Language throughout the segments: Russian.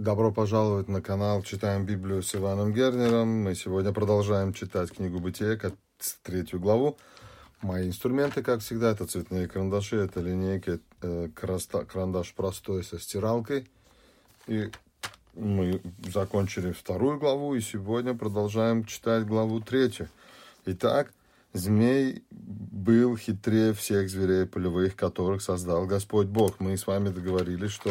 Добро пожаловать на канал «Читаем Библию с Иваном Гернером». Мы сегодня продолжаем читать книгу «Бытие», третью главу. Мои инструменты, как всегда, это цветные карандаши, это линейки, э, карандаш простой со стиралкой. И мы закончили вторую главу, и сегодня продолжаем читать главу третью. Итак, змей был хитрее всех зверей полевых, которых создал Господь Бог. Мы с вами договорились, что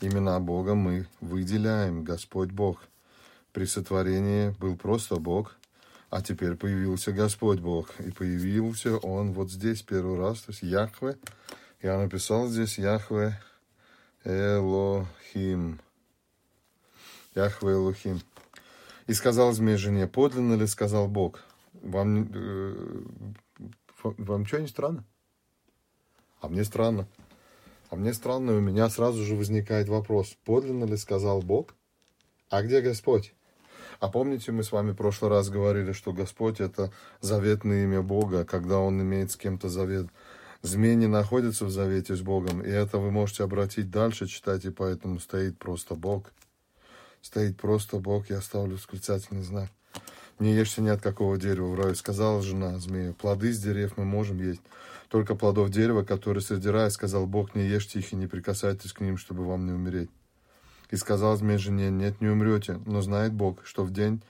имена Бога мы выделяем, Господь Бог. При сотворении был просто Бог, а теперь появился Господь Бог. И появился Он вот здесь первый раз, то есть Яхве. Я написал здесь Яхве Элохим. Яхве Элохим. И сказал змей жене, подлинно ли сказал Бог? Вам, э, вам что не странно? А мне странно. А мне странно, у меня сразу же возникает вопрос, подлинно ли сказал Бог? А где Господь? А помните, мы с вами в прошлый раз говорили, что Господь это заветное имя Бога, когда Он имеет с кем-то завет. Змей не находится в завете с Богом, и это вы можете обратить дальше, читать, и поэтому стоит просто Бог. Стоит просто Бог, я ставлю восклицательный знак. Не ешьте ни от какого дерева в раю, сказала жена змея. Плоды с дерев мы можем есть, только плодов дерева, которые среди рая, сказал Бог, не ешьте их и не прикасайтесь к ним, чтобы вам не умереть. И сказал змей жене, нет, не умрете, но знает Бог, что в день,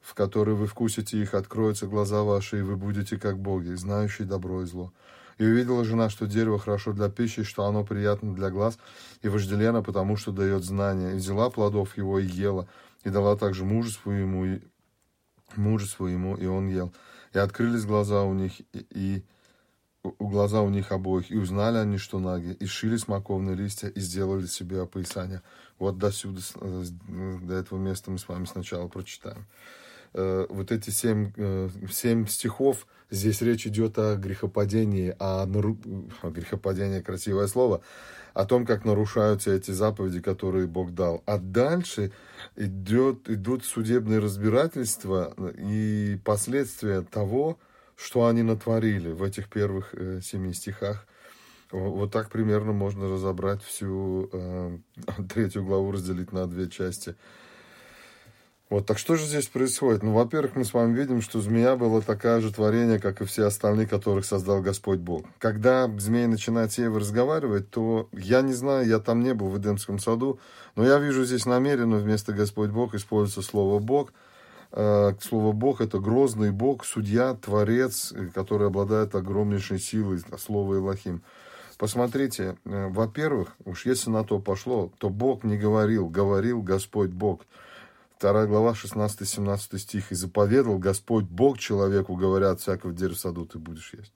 в который вы вкусите их, откроются глаза ваши, и вы будете как боги, знающие добро и зло. И увидела жена, что дерево хорошо для пищи, что оно приятно для глаз, и вожделено, потому что дает знания. И взяла плодов его и ела, и дала также мужу своему, и мужу своему, и он ел. И открылись глаза у них, и, и у глаза у них обоих, и узнали они, что наги, и шили смоковные листья, и сделали себе опоясание. Вот до сюда, э, до этого места мы с вами сначала прочитаем. Э, вот эти семь, э, семь стихов, здесь речь идет о грехопадении, о, нару... о грехопадении, красивое слово, о том, как нарушаются эти заповеди, которые Бог дал. А дальше идет, идут судебные разбирательства и последствия того, что они натворили в этих первых э, семи стихах. Вот так примерно можно разобрать всю третью главу, разделить на две части. Вот, так что же здесь происходит? Ну, во-первых, мы с вами видим, что змея была такая же творение, как и все остальные, которых создал Господь Бог. Когда змея начинает с Евой разговаривать, то я не знаю, я там не был в Эдемском саду, но я вижу здесь намеренно вместо Господь Бог используется слово Бог – Э, слово Бог это грозный Бог, судья, творец, который обладает огромнейшей силой, слово Илохим. Посмотрите, э, во-первых, уж если на то пошло, то Бог не говорил, говорил Господь Бог. Вторая глава, 16-17 стих. «И заповедал Господь Бог человеку, говорят, всякого дерева саду ты будешь есть».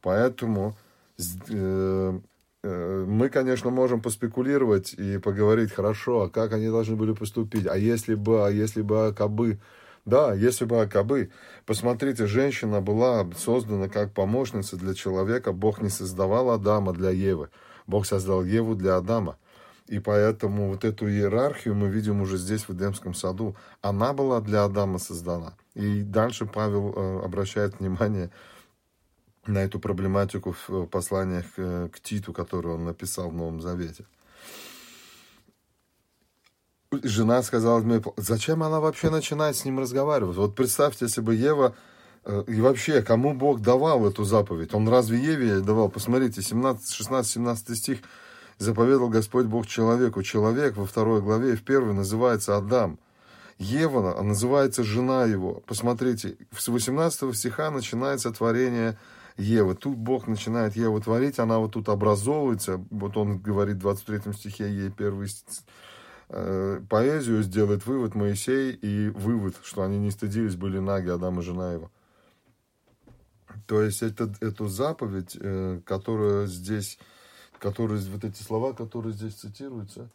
Поэтому э, Э, мы, конечно, можем поспекулировать и поговорить, хорошо, а как они должны были поступить, а если бы, а если бы, а кабы. Да, если бы а кабы. Посмотрите, женщина была создана как помощница для человека. Бог не создавал Адама для Евы. Бог создал Еву для Адама. И поэтому вот эту иерархию мы видим уже здесь, в Эдемском саду. Она была для Адама создана. И дальше Павел э, обращает внимание на эту проблематику в э, посланиях э, к Титу, которые он написал в Новом Завете. Жена сказала мне, зачем она вообще начинает с ним разговаривать? Вот представьте, если бы Ева и вообще, кому Бог давал эту заповедь? Он разве Еве давал? Посмотрите, 17, 16, 17 стих. Заповедал Господь Бог человеку. Человек во второй главе и в первой называется Адам. Ева называется жена его. Посмотрите, с 18 стиха начинается творение Евы. Тут Бог начинает Еву творить, она вот тут образовывается. Вот он говорит в 23 стихе ей первый э, поэзию, сделает вывод Моисей и вывод, что они не стыдились, были наги, Адам и жена его. То есть это, эту заповедь, э, которая здесь, которые, вот эти слова, которые здесь цитируются,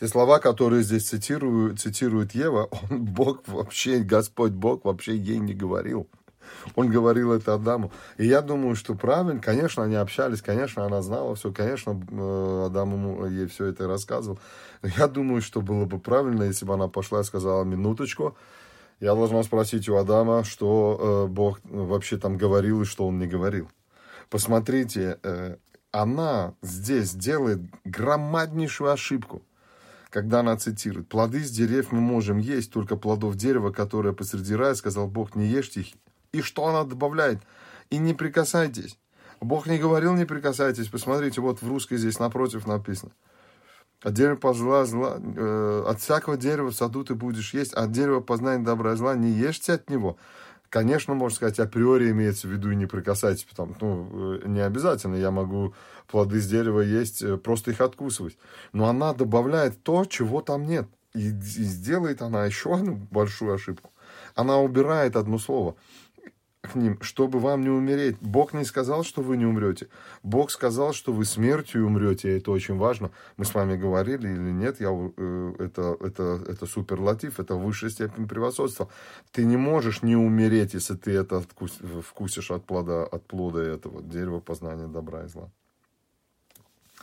те слова, которые здесь цитирует, цитирует Ева, он, Бог вообще, Господь Бог вообще ей не говорил. Он говорил это Адаму. И я думаю, что правильно, конечно, они общались, конечно, она знала все, конечно, э, Адам ему, ей все это рассказывал. Но я думаю, что было бы правильно, если бы она пошла и сказала, минуточку, я должна спросить у Адама, что э, Бог вообще там говорил и что он не говорил. Посмотрите, э, она здесь делает громаднейшую ошибку, когда она цитирует, «Плоды с деревьев мы можем есть, только плодов дерева, которое посреди рая, сказал Бог, не ешьте их». И что она добавляет? «И не прикасайтесь». Бог не говорил, не прикасайтесь. Посмотрите, вот в русской здесь напротив написано. От дерева позла, зла, э, от всякого дерева в саду ты будешь есть, а от дерева познания добра и зла не ешьте от него. Конечно, можно сказать, априори имеется в виду и не прикасайтесь, потому ну, э, не обязательно, я могу плоды с дерева есть, э, просто их откусывать. Но она добавляет то, чего там нет. И, и сделает она еще одну большую ошибку. Она убирает одно слово к ним, чтобы вам не умереть. Бог не сказал, что вы не умрете. Бог сказал, что вы смертью умрете, и это очень важно. Мы с вами говорили или нет, я, э, это, это, это суперлатив, это высшая степень превосходства. Ты не можешь не умереть, если ты это вкус, вкусишь от плода, от плода этого дерева познания добра и зла.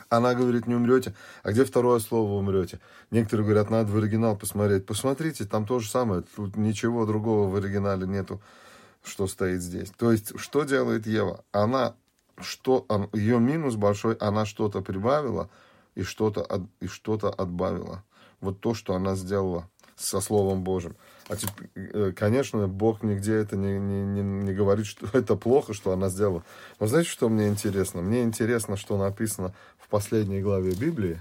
Она говорит, не умрете. А где второе слово умрете? Некоторые говорят, надо в оригинал посмотреть. Посмотрите, там то же самое. Тут ничего другого в оригинале нету что стоит здесь. То есть, что делает Ева? Она, что, ее минус большой, она что-то прибавила и что-то, от, и что-то отбавила. Вот то, что она сделала со Словом Божьим. А теперь, э, конечно, Бог нигде это не, не, не, не говорит, что это плохо, что она сделала. Но знаете, что мне интересно? Мне интересно, что написано в последней главе Библии.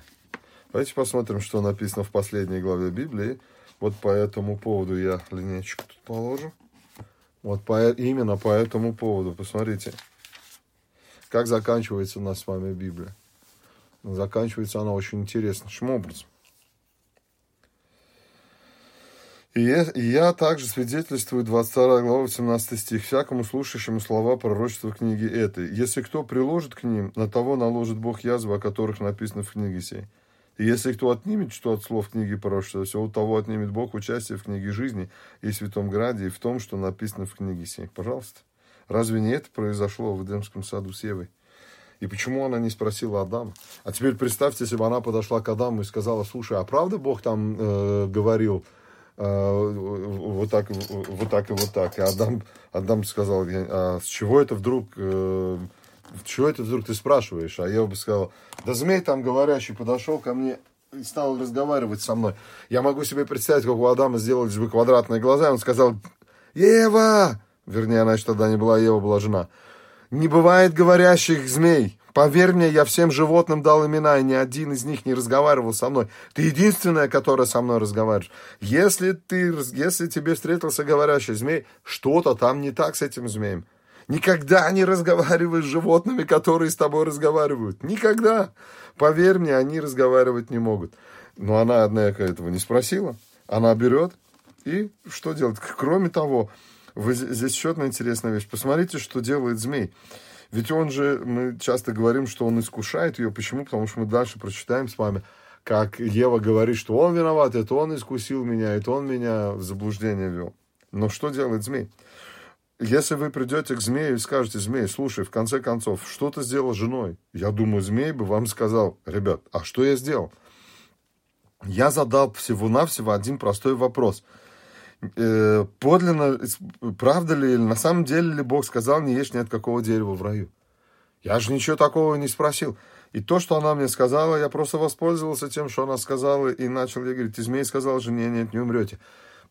Давайте посмотрим, что написано в последней главе Библии. Вот по этому поводу я линейку тут положу. Вот по, именно по этому поводу, посмотрите, как заканчивается у нас с вами Библия. Заканчивается она очень интересным образом. И я, также свидетельствую 22 глава 18 стих. «Всякому слушающему слова пророчества книги этой. Если кто приложит к ним, на того наложит Бог язвы, о которых написано в книге сей. И если кто отнимет что от слов книги пророчества, все у того отнимет Бог участие в книге жизни и в Святом Граде, и в том, что написано в книге сей. Пожалуйста. Разве не это произошло в Эдемском саду с Евой? И почему она не спросила Адама? А теперь представьте, если бы она подошла к Адаму и сказала, слушай, а правда Бог там э, говорил э, вот, так, вот так и вот так? И Адам, Адам сказал, а с чего это вдруг э, чего это вдруг ты спрашиваешь? А я бы сказал, да змей там говорящий подошел ко мне и стал разговаривать со мной. Я могу себе представить, как у Адама сделались бы квадратные глаза, и он сказал, Ева! Вернее, она еще тогда не была Ева, была жена. Не бывает говорящих змей. Поверь мне, я всем животным дал имена, и ни один из них не разговаривал со мной. Ты единственная, которая со мной разговариваешь. Если, ты, если тебе встретился говорящий змей, что-то там не так с этим змеем. Никогда не разговаривай с животными, которые с тобой разговаривают. Никогда. Поверь мне, они разговаривать не могут. Но она, однако, этого не спросила. Она берет и что делает? Кроме того, вы, здесь еще одна интересная вещь. Посмотрите, что делает змей. Ведь он же, мы часто говорим, что он искушает ее. Почему? Потому что мы дальше прочитаем с вами, как Ева говорит, что он виноват, это он искусил меня, это он меня в заблуждение вел. Но что делает змей? Если вы придете к змею и скажете, змей, слушай, в конце концов, что ты сделал с женой? Я думаю, змей бы вам сказал, ребят, а что я сделал? Я задал всего-навсего один простой вопрос. Э, подлинно, правда ли, на самом деле ли Бог сказал, не ешь ни от какого дерева в раю? Я же ничего такого не спросил. И то, что она мне сказала, я просто воспользовался тем, что она сказала, и начал ей говорить, и змей сказал жене, нет, не умрете.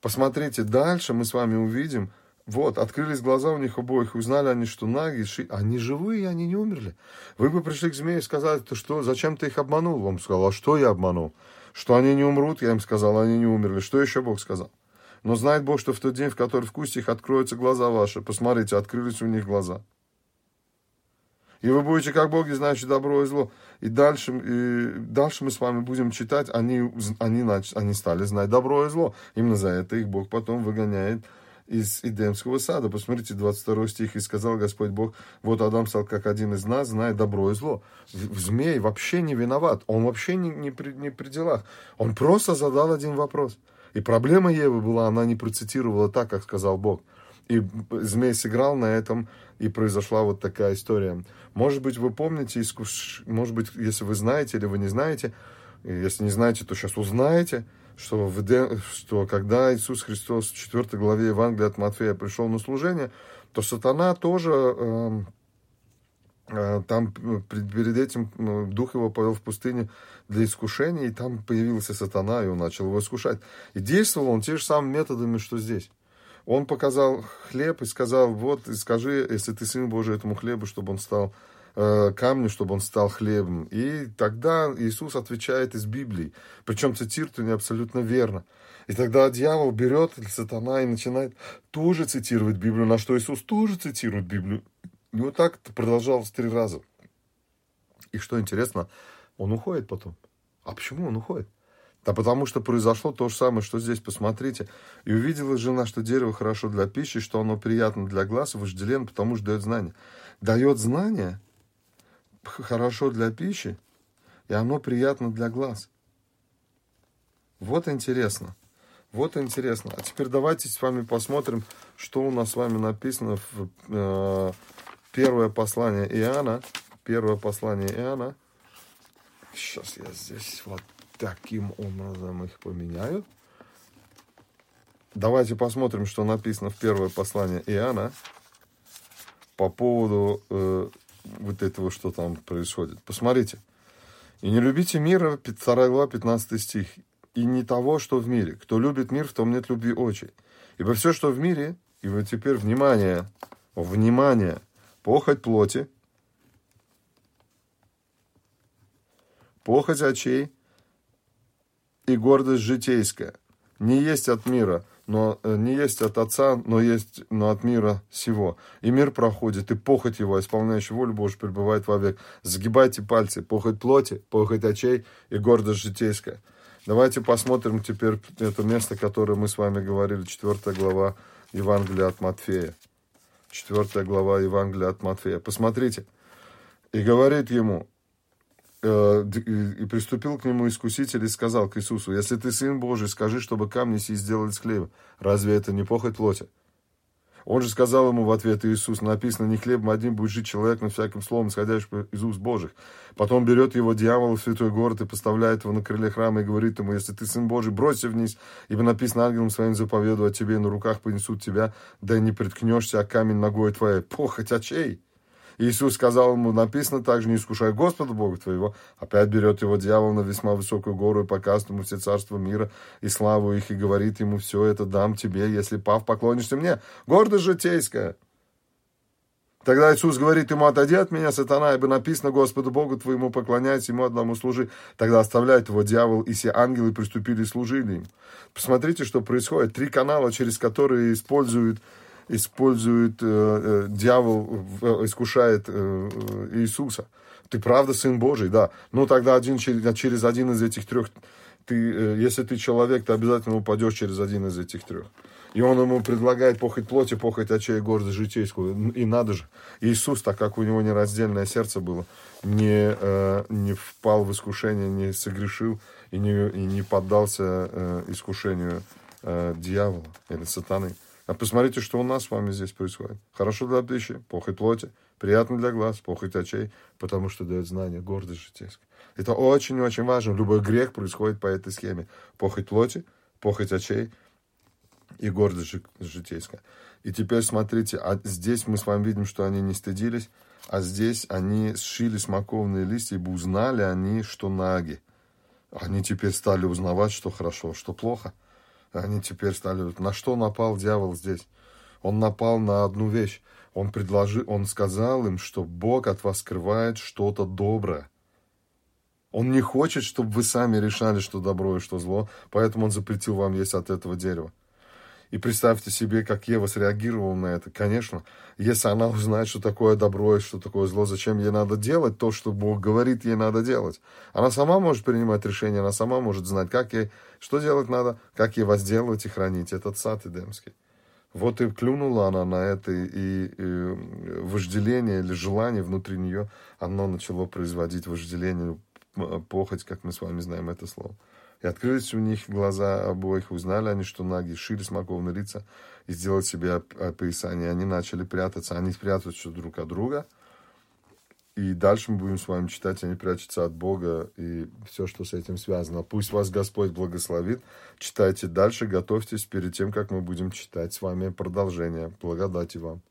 Посмотрите, дальше мы с вами увидим, вот, открылись глаза у них обоих, узнали они, что наги, ши... они живые, они не умерли. Вы бы пришли к змее и сказали, ты что, зачем ты их обманул? Он сказал, а что я обманул? Что они не умрут, я им сказал, они не умерли. Что еще Бог сказал? Но знает Бог, что в тот день, в который вкусите их, откроются глаза ваши. Посмотрите, открылись у них глаза. И вы будете как боги, знаете добро и зло. И дальше, и дальше мы с вами будем читать, они, они, они стали знать добро и зло. Именно за это их Бог потом выгоняет из Эдемского сада. Посмотрите, 22 стих. «И сказал Господь Бог, вот Адам стал как один из нас, зная добро и зло». Змей вообще не виноват. Он вообще не, не, при, не при делах. Он просто задал один вопрос. И проблема Евы была, она не процитировала так, как сказал Бог. И змей сыграл на этом, и произошла вот такая история. Может быть, вы помните, может быть, если вы знаете или вы не знаете, если не знаете, то сейчас узнаете – что, в, что когда Иисус Христос в 4 главе Евангелия от Матфея пришел на служение, то сатана тоже, э, э, там перед этим ну, дух его повел в пустыню для искушения, и там появился сатана, и он начал его искушать. И действовал он те же самыми методами, что здесь. Он показал хлеб и сказал, вот, скажи, если ты сын Божий, этому хлебу, чтобы он стал камню, чтобы он стал хлебом. И тогда Иисус отвечает из Библии. Причем цитирует они абсолютно верно. И тогда дьявол берет, сатана, и начинает тоже цитировать Библию, на что Иисус тоже цитирует Библию. И вот так продолжалось три раза. И что интересно, он уходит потом. А почему он уходит? Да потому что произошло то же самое, что здесь, посмотрите. И увидела жена, что дерево хорошо для пищи, что оно приятно для глаз вожделен, потому что дает знание. Дает знание хорошо для пищи, и оно приятно для глаз. Вот интересно. Вот интересно. А теперь давайте с вами посмотрим, что у нас с вами написано в э, первое послание Иоанна. Первое послание Иоанна. Сейчас я здесь вот таким образом их поменяю. Давайте посмотрим, что написано в первое послание Иоанна по поводу э, вот этого, что там происходит. Посмотрите. «И не любите мира», 2 глава, 15 стих, «и не того, что в мире. Кто любит мир, в том нет любви очи. Ибо все, что в мире, и вот теперь внимание, внимание, похоть плоти, похоть очей и гордость житейская. Не есть от мира, но э, не есть от Отца, но есть но от мира сего. И мир проходит, и похоть его, исполняющий волю Божию, пребывает вовек. Загибайте пальцы, похоть плоти, похоть очей и гордость житейская. Давайте посмотрим теперь это место, которое мы с вами говорили, 4 глава Евангелия от Матфея. 4 глава Евангелия от Матфея. Посмотрите. И говорит ему, и приступил к нему искуситель и сказал к Иисусу, если ты сын Божий, скажи, чтобы камни сии сделали с хлеба. Разве это не похоть плоти? Он же сказал ему в ответ Иисус, написано, не хлебом одним будет жить человек, но всяким словом, исходящим из уст Божьих. Потом берет его дьявол в святой город и поставляет его на крыле храма и говорит ему, если ты сын Божий, бросься вниз, ибо написано ангелом своим заповеду тебе, на руках понесут тебя, да не приткнешься, а камень ногой твоей. Похоть очей. Иисус сказал ему, написано также, не искушай Господа Бога твоего. Опять берет его дьявол на весьма высокую гору и показывает ему все царства мира и славу их, и говорит ему, все это дам тебе, если пав поклонишься мне. Гордость житейская. Тогда Иисус говорит ему, отойди от меня, сатана, ибо написано Господу Богу твоему поклоняйся, ему одному служи. Тогда оставляет его дьявол, и все ангелы приступили и служили им. Посмотрите, что происходит. Три канала, через которые используют использует, э, э, дьявол э, искушает э, Иисуса. Ты правда Сын Божий, да. Ну тогда один, через один из этих трех, ты, э, если ты человек, ты обязательно упадешь через один из этих трех. И он ему предлагает похоть плоти, похоть очей, гордость житейскую. И надо же. Иисус, так как у него нераздельное сердце было, не, э, не впал в искушение, не согрешил и не, и не поддался э, искушению э, дьявола или сатаны. А посмотрите, что у нас с вами здесь происходит. Хорошо для пищи, похоть плоти, приятно для глаз, похоть очей, потому что дает знание, гордость житейская. Это очень-очень важно. Любой грех происходит по этой схеме. Похоть плоти, похоть очей и гордость житейская. И теперь смотрите, а здесь мы с вами видим, что они не стыдились, а здесь они сшили смоковные листья, ибо узнали они, что наги. Они теперь стали узнавать, что хорошо, что плохо – они теперь стали... На что напал дьявол здесь? Он напал на одну вещь. Он предложил, он сказал им, что Бог от вас скрывает что-то доброе. Он не хочет, чтобы вы сами решали, что добро и что зло, поэтому он запретил вам есть от этого дерева. И представьте себе, как Ева среагировала на это. Конечно, если она узнает, что такое добро и что такое зло, зачем ей надо делать то, что Бог говорит, ей надо делать. Она сама может принимать решения, она сама может знать, как ей, что делать надо, как ей возделывать и хранить этот сад Эдемский. Вот и клюнула она на это, и, и вожделение или желание внутри нее, оно начало производить вожделение, похоть, как мы с вами знаем это слово. И открылись у них глаза обоих, узнали они, что наги шили смоковные лица и сделать себе опоясание. Они начали прятаться, они прятаются друг от друга. И дальше мы будем с вами читать, они прячутся от Бога и все, что с этим связано. Пусть вас Господь благословит. Читайте дальше, готовьтесь перед тем, как мы будем читать с вами продолжение. Благодати вам.